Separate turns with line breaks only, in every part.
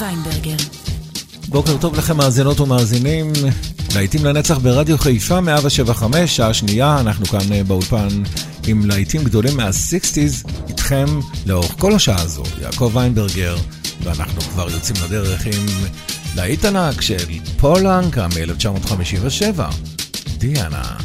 ויינברגר.
בוקר טוב לכם מאזינות ומאזינים. להיטים לנצח ברדיו חיפה 175, שעה שנייה, אנחנו כאן אה, באולפן עם להיטים גדולים מה-60's, איתכם לאורך כל השעה הזו, יעקב ויינברגר, ואנחנו כבר יוצאים לדרך עם להיט ענק של פולנקה מ-1957, דיאנה.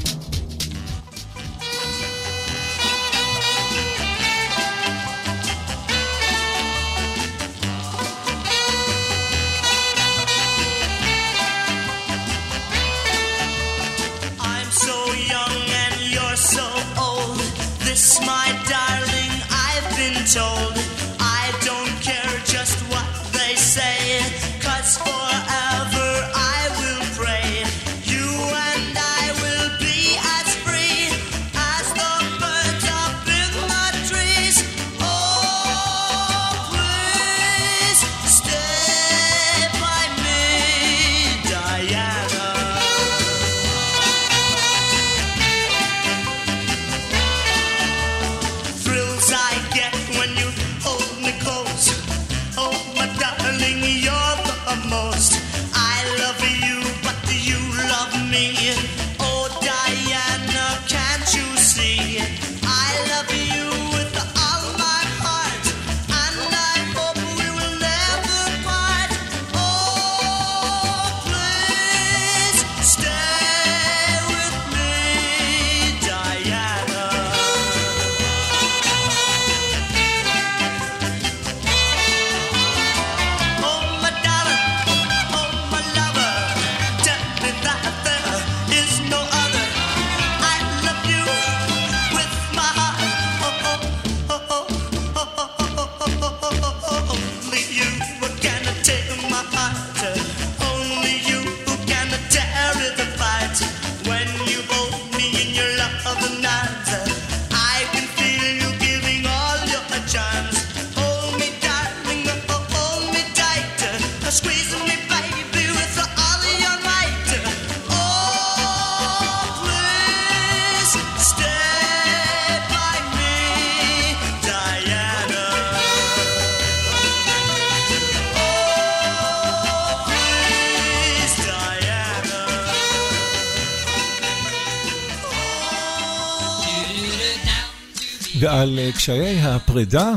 הפרידה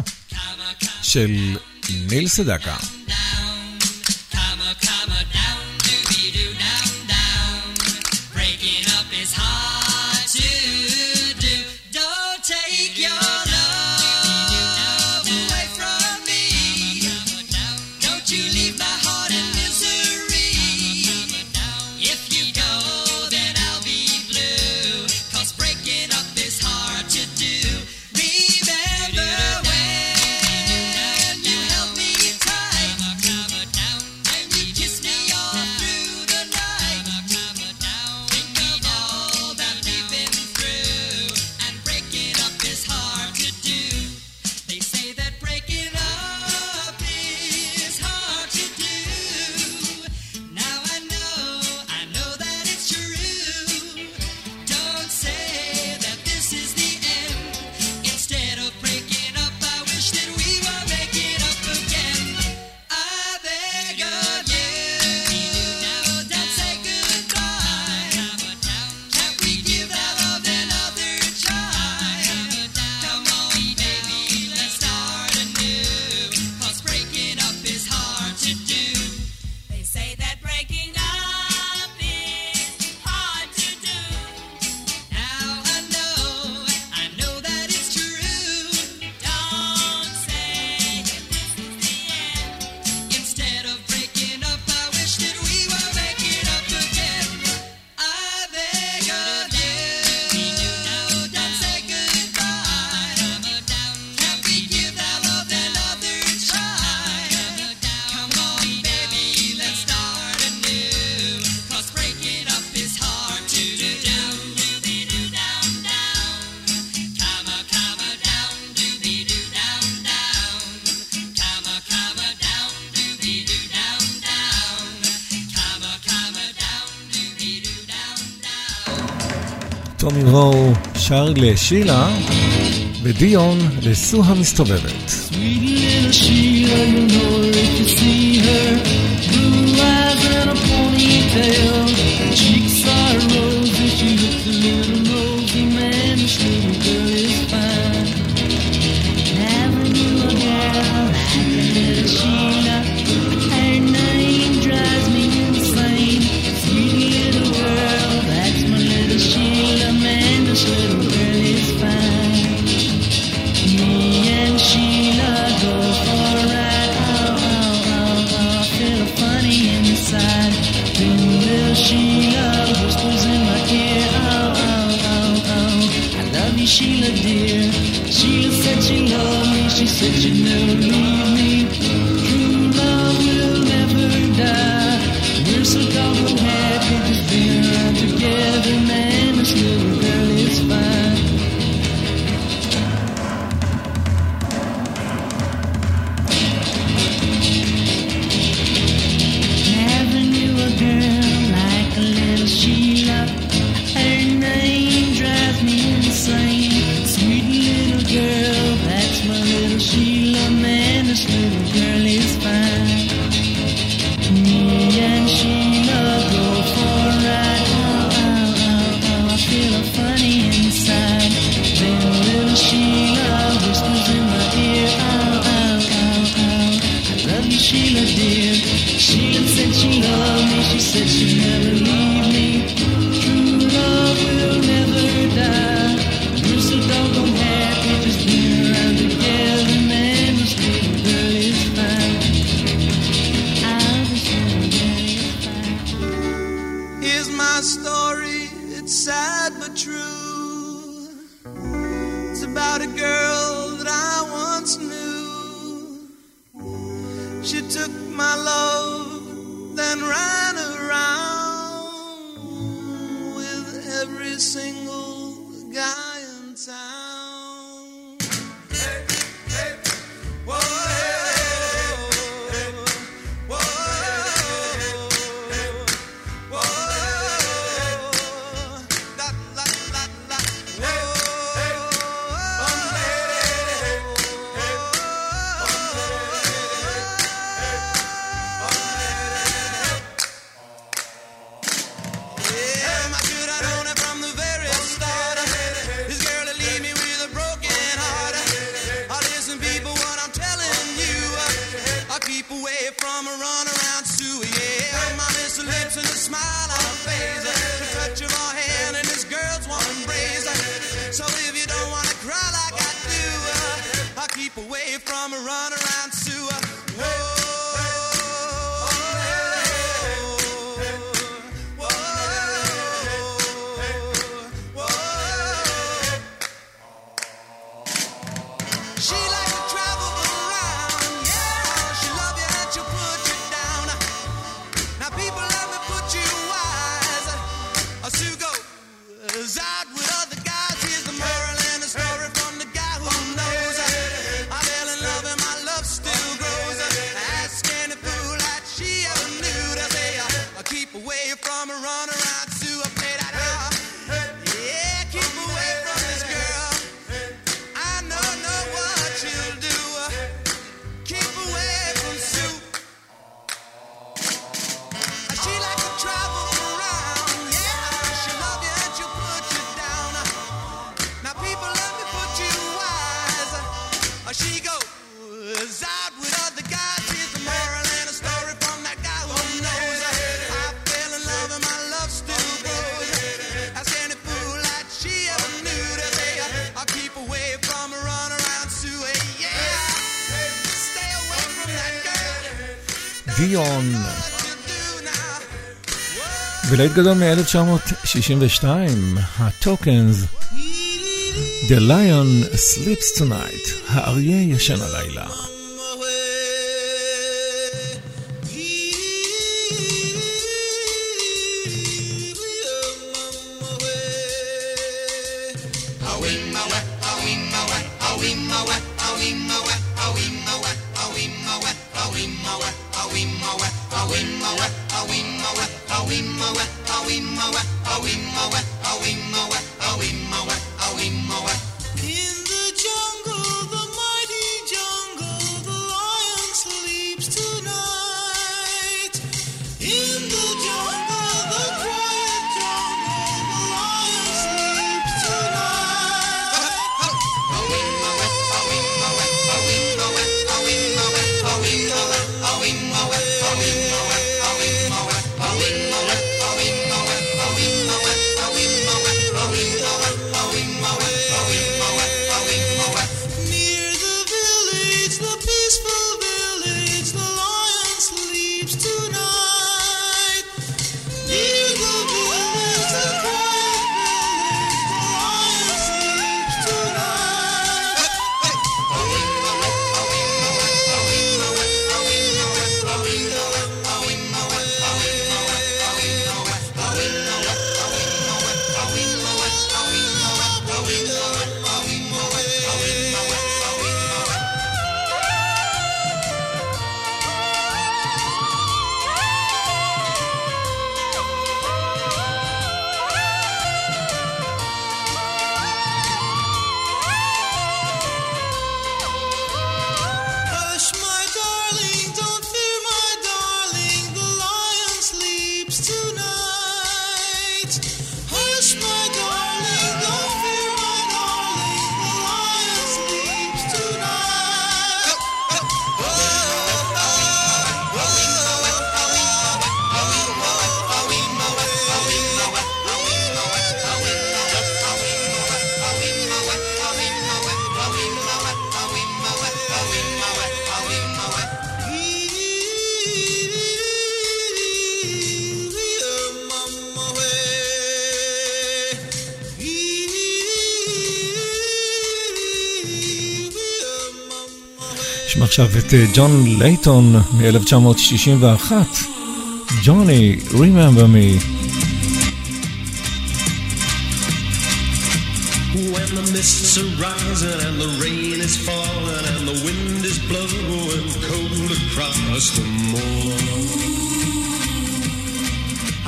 של ניל סדקה. שר לשילה ודיון לסו המסתובבת. Sweet little Sheila, you know if you
ולהיט גדול מ-1962, הטוקנס, The Lion Sleeps Tonight, האריה ישן הלילה.
נשמע עכשיו את ג'ון לייטון מ-1961, ג'וני, Remember Me. When the mists are rising and the rain is falling and the wind is blowing cold across the moor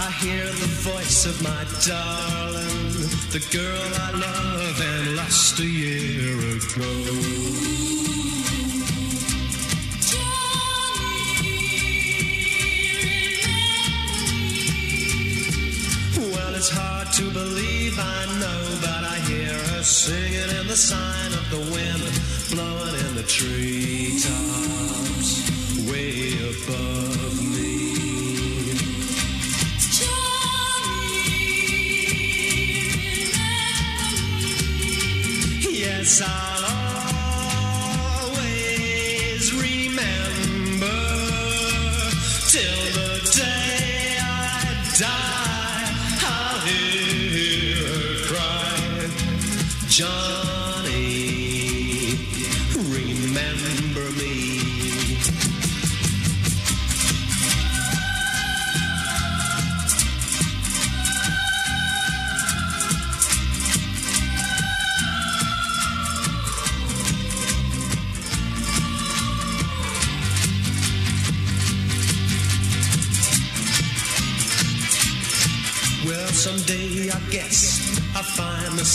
I hear the voice of my darling, the girl I love and lost a year to believe I know, but I hear her singing in the sign of the wind blowing in the treetops way above me. Yes, I'll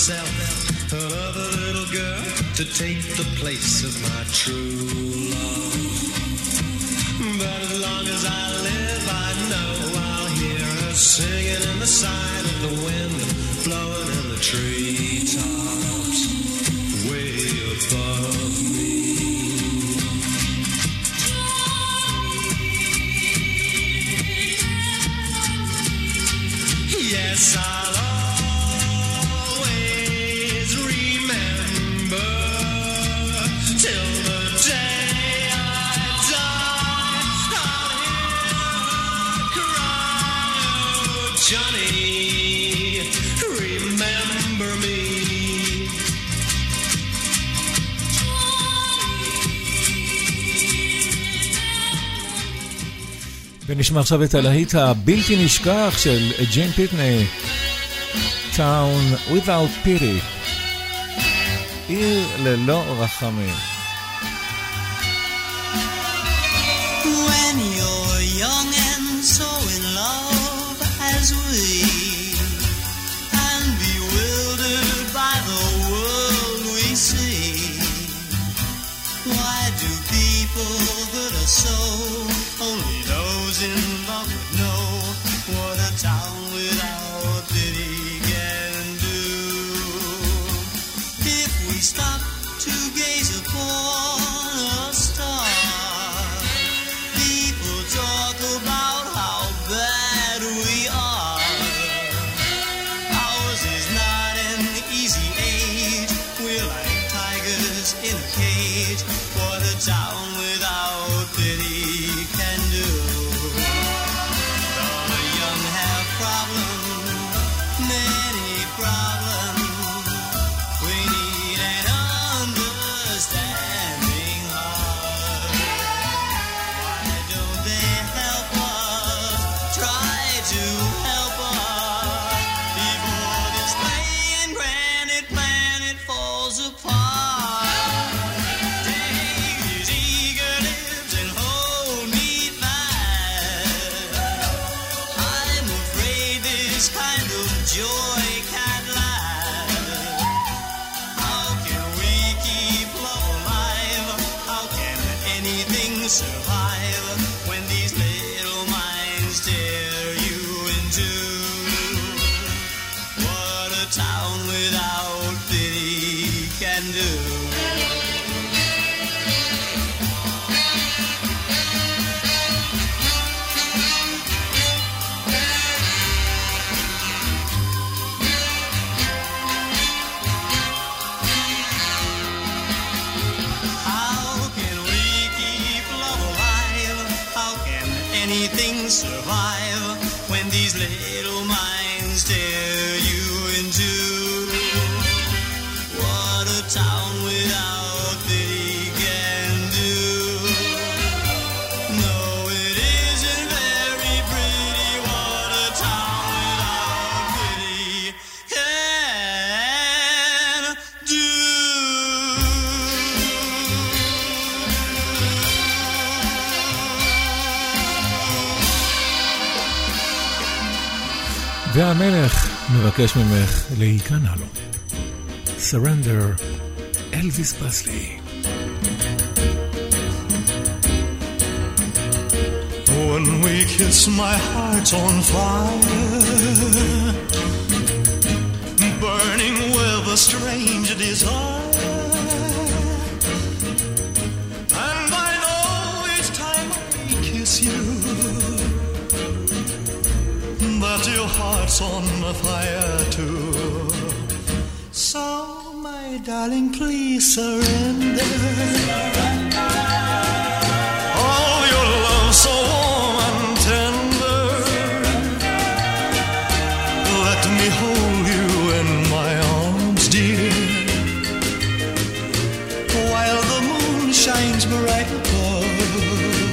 myself another little girl to take the place of my true love. But as long as I live, I know I'll hear her singing in the side of the wind, blowing in the treetops, ונשמע עכשיו את הלהיט הבלתי נשכח של ג'יין פיטני, Town Without Pity, עיר ללא רחמים. When you're young and so in love as we And
המלך מבקש ממך להיכנע לו. Surrender, אלוויס פרסלי.
When we kiss my heart's on fire Burning with a strange desire Build your hearts on fire too. So, my darling, please surrender. All your love so warm and tender. Let me hold you in my arms, dear. While the moon shines bright above.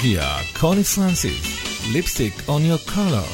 Here, Connie Francis, Lipstick on Your collar.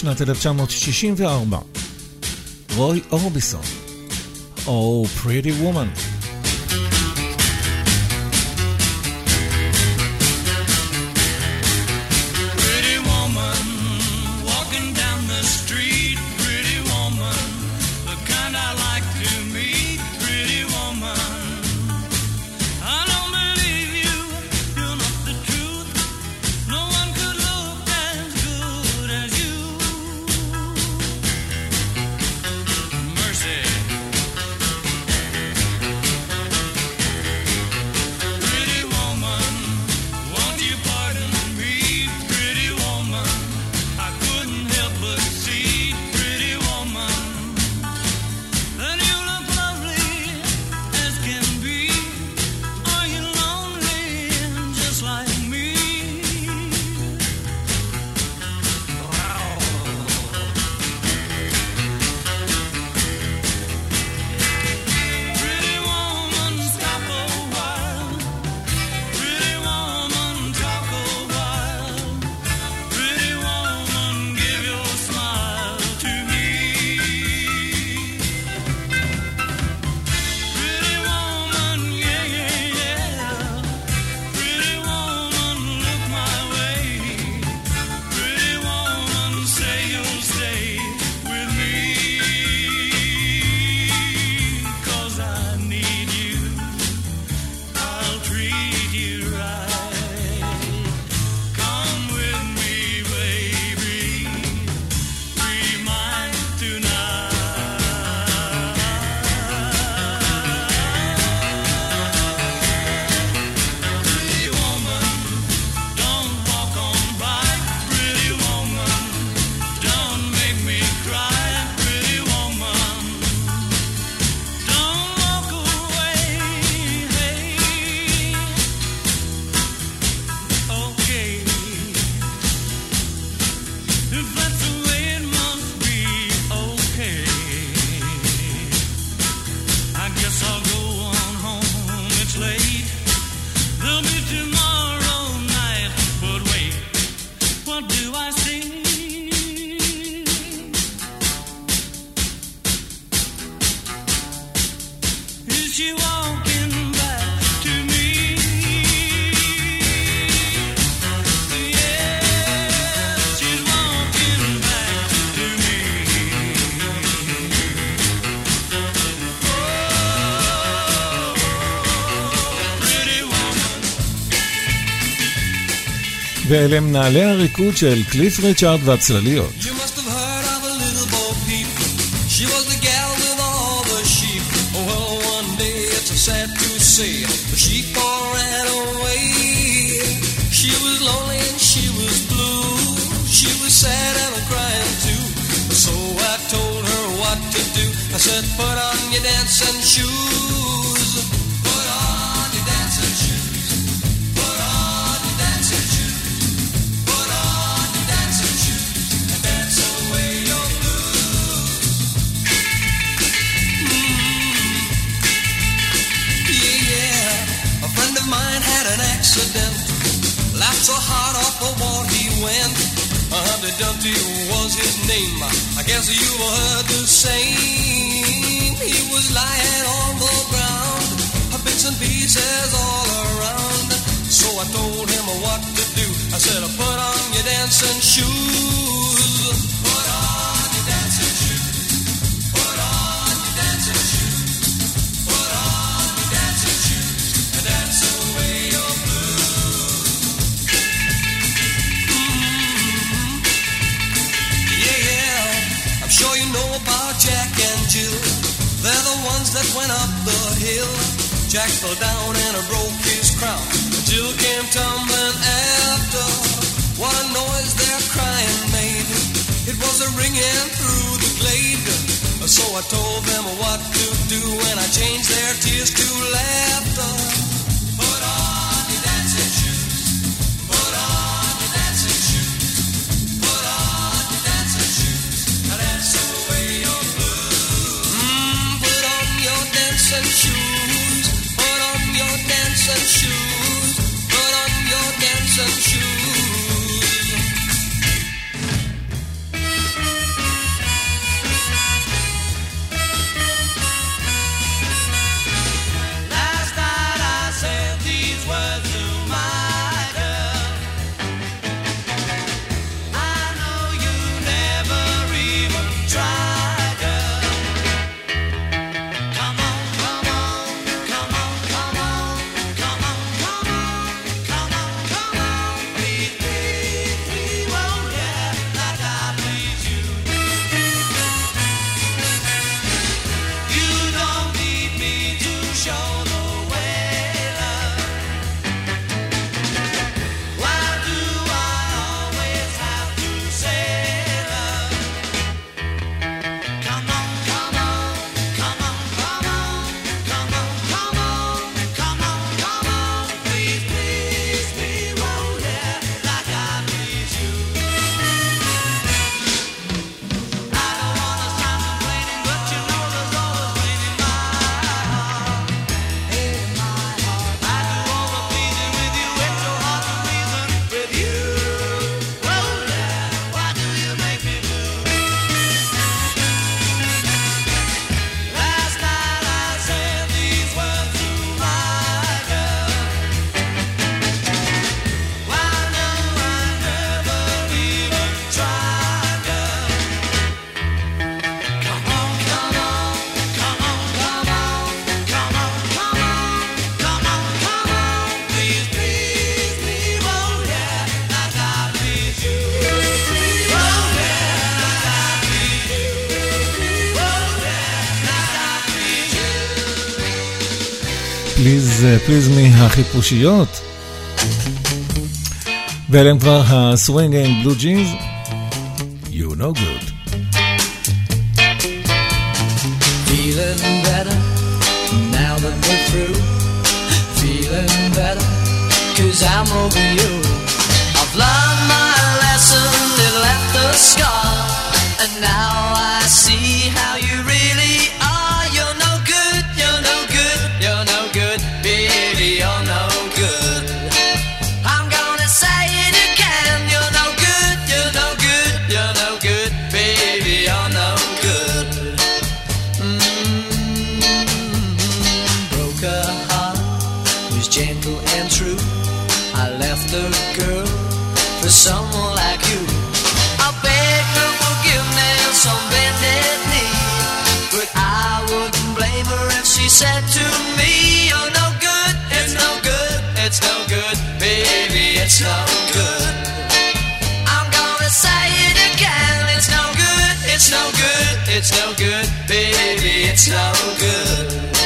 שנת 1964. רוי אורביסון, Oh Pretty Woman. ואלה מנהלי הריקוד של קליף ריצ'ארד והצלליות.
I said, put on your dancing shoes. So hot off the wall he went. Humpty Dumpty was his name. I guess you've heard the same. He was lying on the ground, bits and pieces all around. So I told him what to do. I said, I put on your dancing shoes. horse that went up the hill. Jack fell down and I broke his crown. Jill came tumbling after. What a noise their crying made. It was a ringing through the glade. So I told them what to do and I changed their tears to laughter. dancing shoes. Put on your dancing shoes.
קליזמי החיפושיות. ואלה הם כבר הסווינג עם בלו ג'ינס. You know good.
Feeling better now that we're through. Feeling better cause I'm over you. I've learned my lesson that left a scar. And now I see how you said to me, You're no good, it's no good, it's no good, baby, it's no good. I'm gonna say it again, it's no good, it's no good, it's no good, baby, it's no good.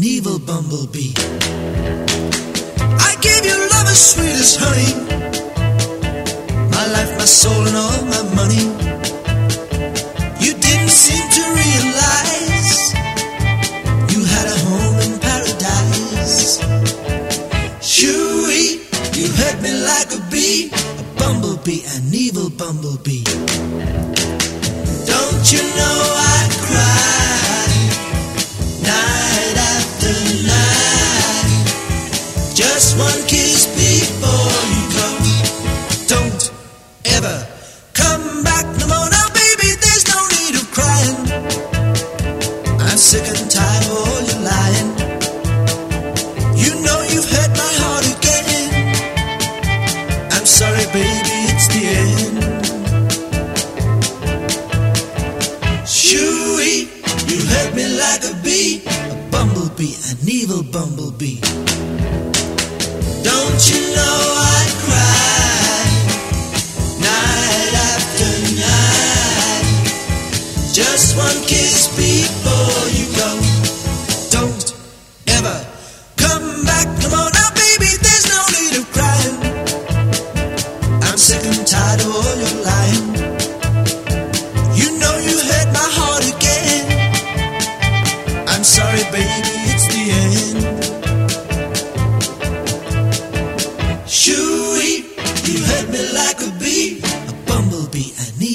an evil bumblebee. I gave you love as sweet as honey, my life, my soul, and all my money. You didn't seem to realize you had a home in paradise. Shoo-wee, you hurt me like a bee, a bumblebee, an evil bumblebee. Don't you know?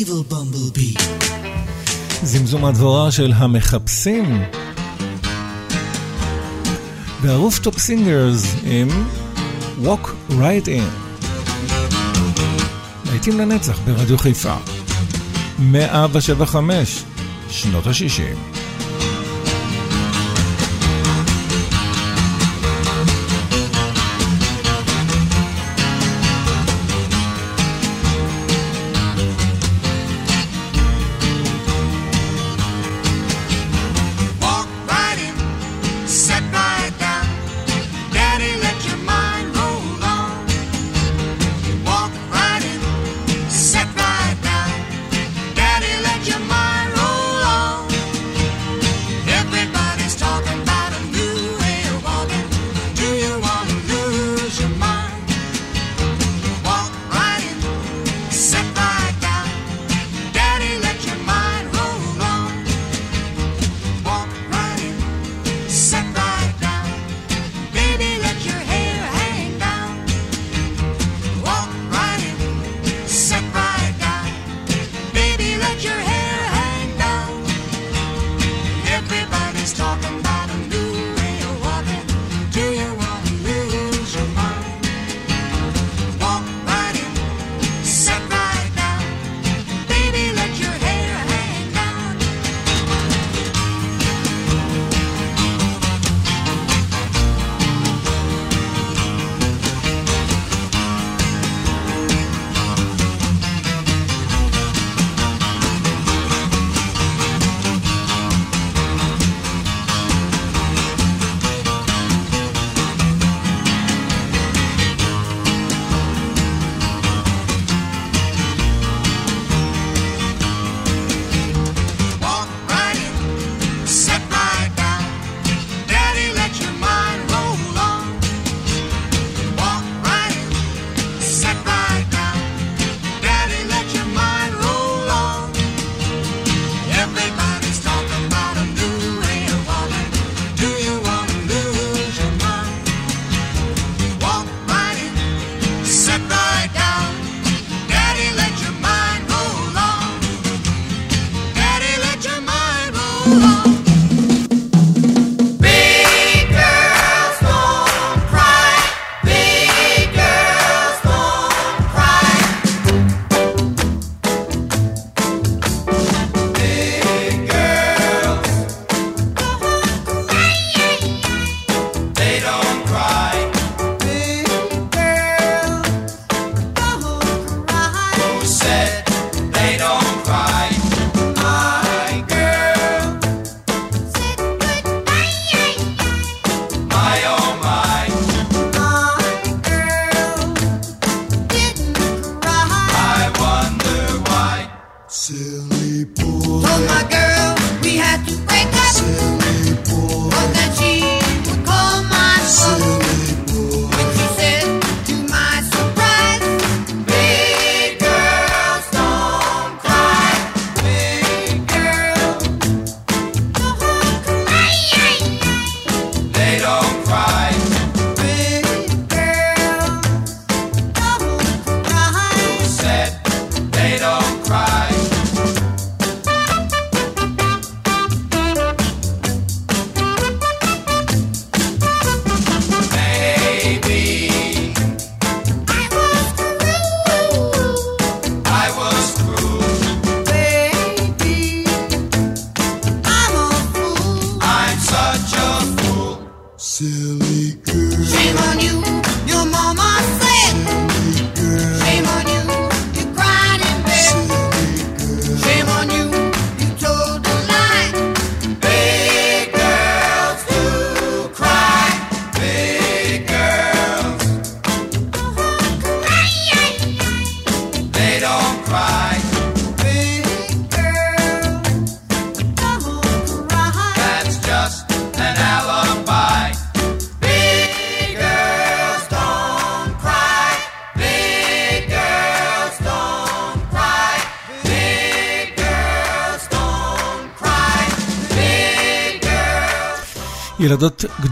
Evil Bumblebee.
זמזום הדבורה של המחפשים. והרוף טופ סינגרס עם Walk Right In. להיטים לנצח ברדיו חיפה. 175 שנות ה-60.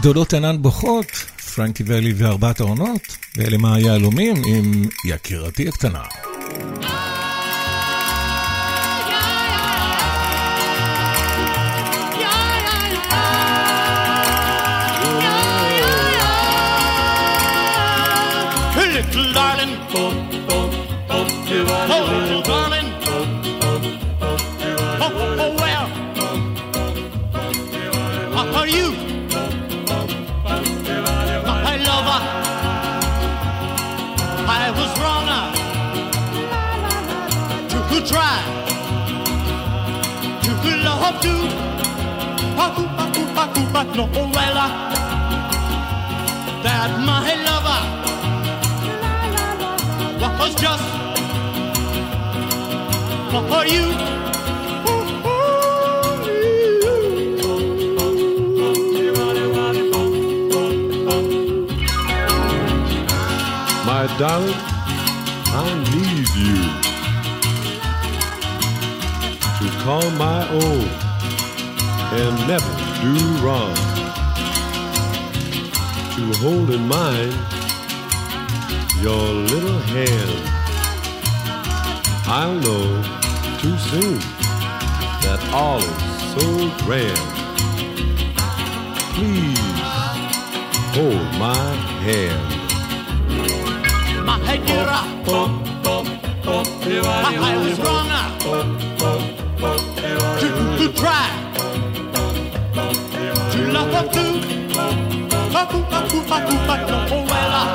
גדולות אינן בוכות, פרנקי ואלי וארבעת העונות, ואלה מה היהלומים עם יקירתי הקטנה.
To love you. But no, well, uh, that my lover was just for you.
My darling, I need you to call my own and never do wrong. To hold in mind your little hand. I'll know too soon that all is so grand. Please hold my hand.
My dear, I was wrong Oh, well, uh,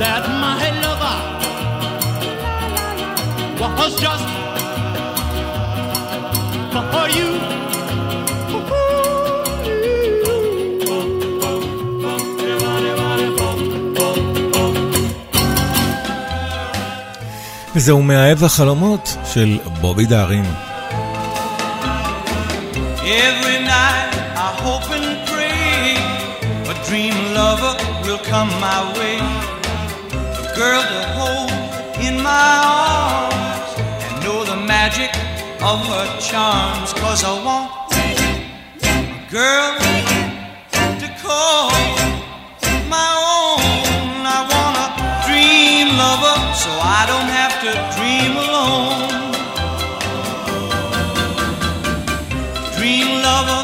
that my lover was just for you.
וזהו מאהב החלומות של בובי דהרין.
Every lover will come my way. A girl to hold in my arms and know the magic of her charms. Cause I want a girl to call my own. I want a dream lover so I don't have to dream alone. Dream lover,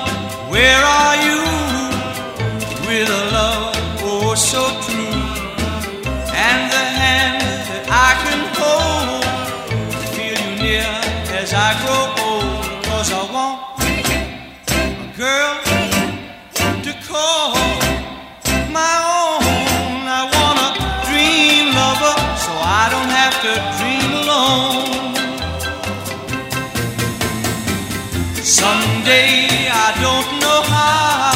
where are you? Someday I don't know how.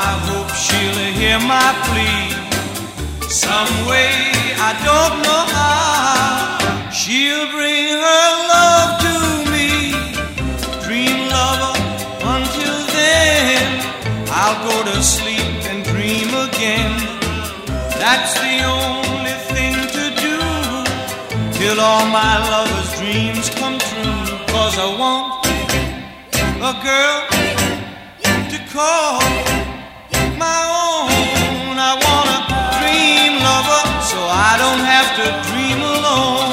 I hope she'll hear my plea. Some way I don't know how. She'll bring her love to me. Dream lover, until then I'll go to sleep and dream again. That's the only thing to do till all my lover's dreams come true. Cause I want girl to call my own. I want a dream lover so I don't have to dream alone.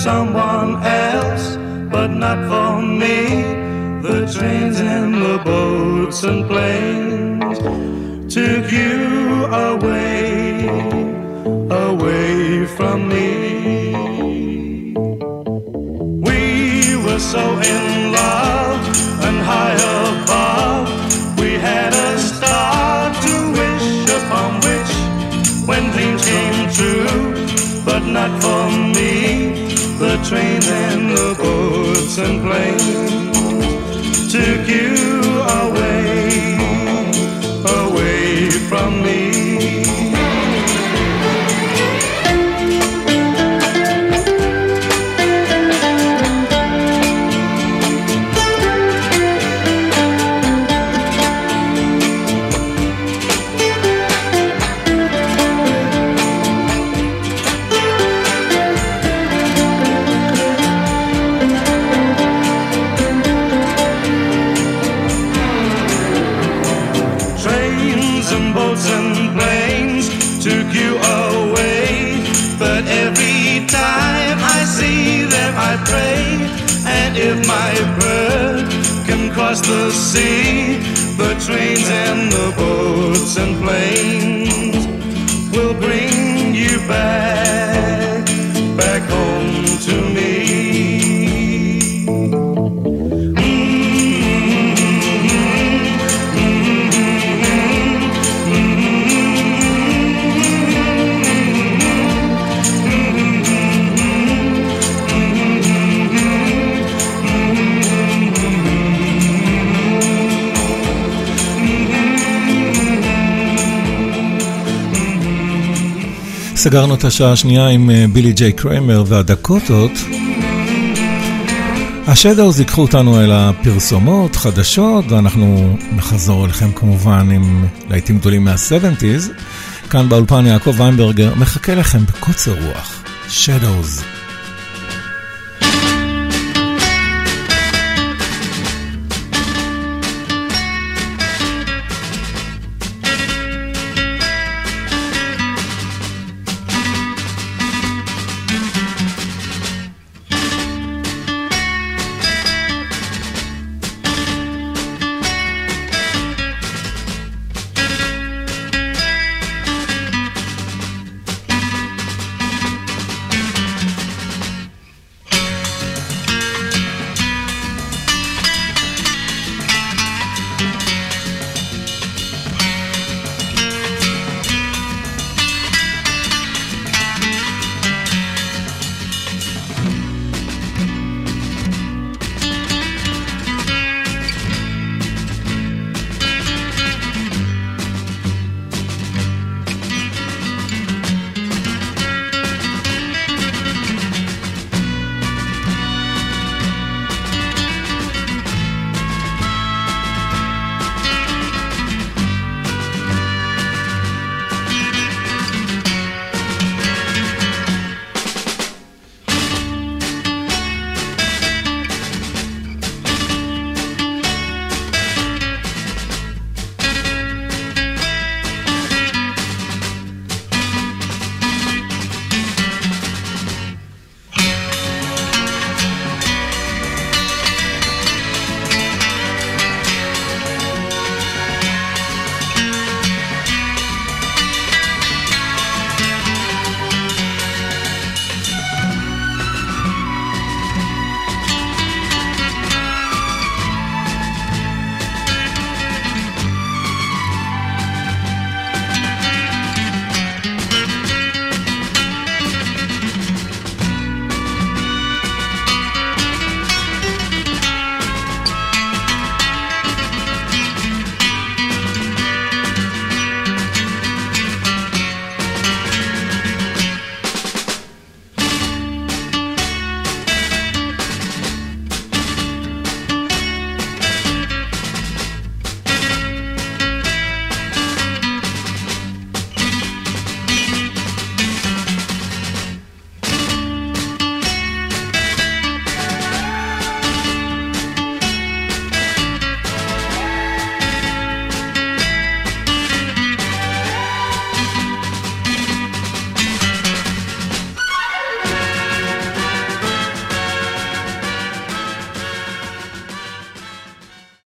Someone else, but not for me. The trains and the boats and planes took you away, away from me. We were so in love and high above. We had a star to wish upon which, when dreams came true, but not for me. And the boats and planes took you away, away from me. Can cross the sea, the trains and the boats and planes will bring you back, back home to me.
סגרנו את השעה השנייה עם אה, בילי ג'יי קריימר והדקוטות. השדאוז ייקחו אותנו אל הפרסומות, חדשות, ואנחנו נחזור אליכם כמובן עם להיטים גדולים מה-70's. כאן באולפן יעקב ויינברגר מחכה לכם בקוצר רוח. שדאוז.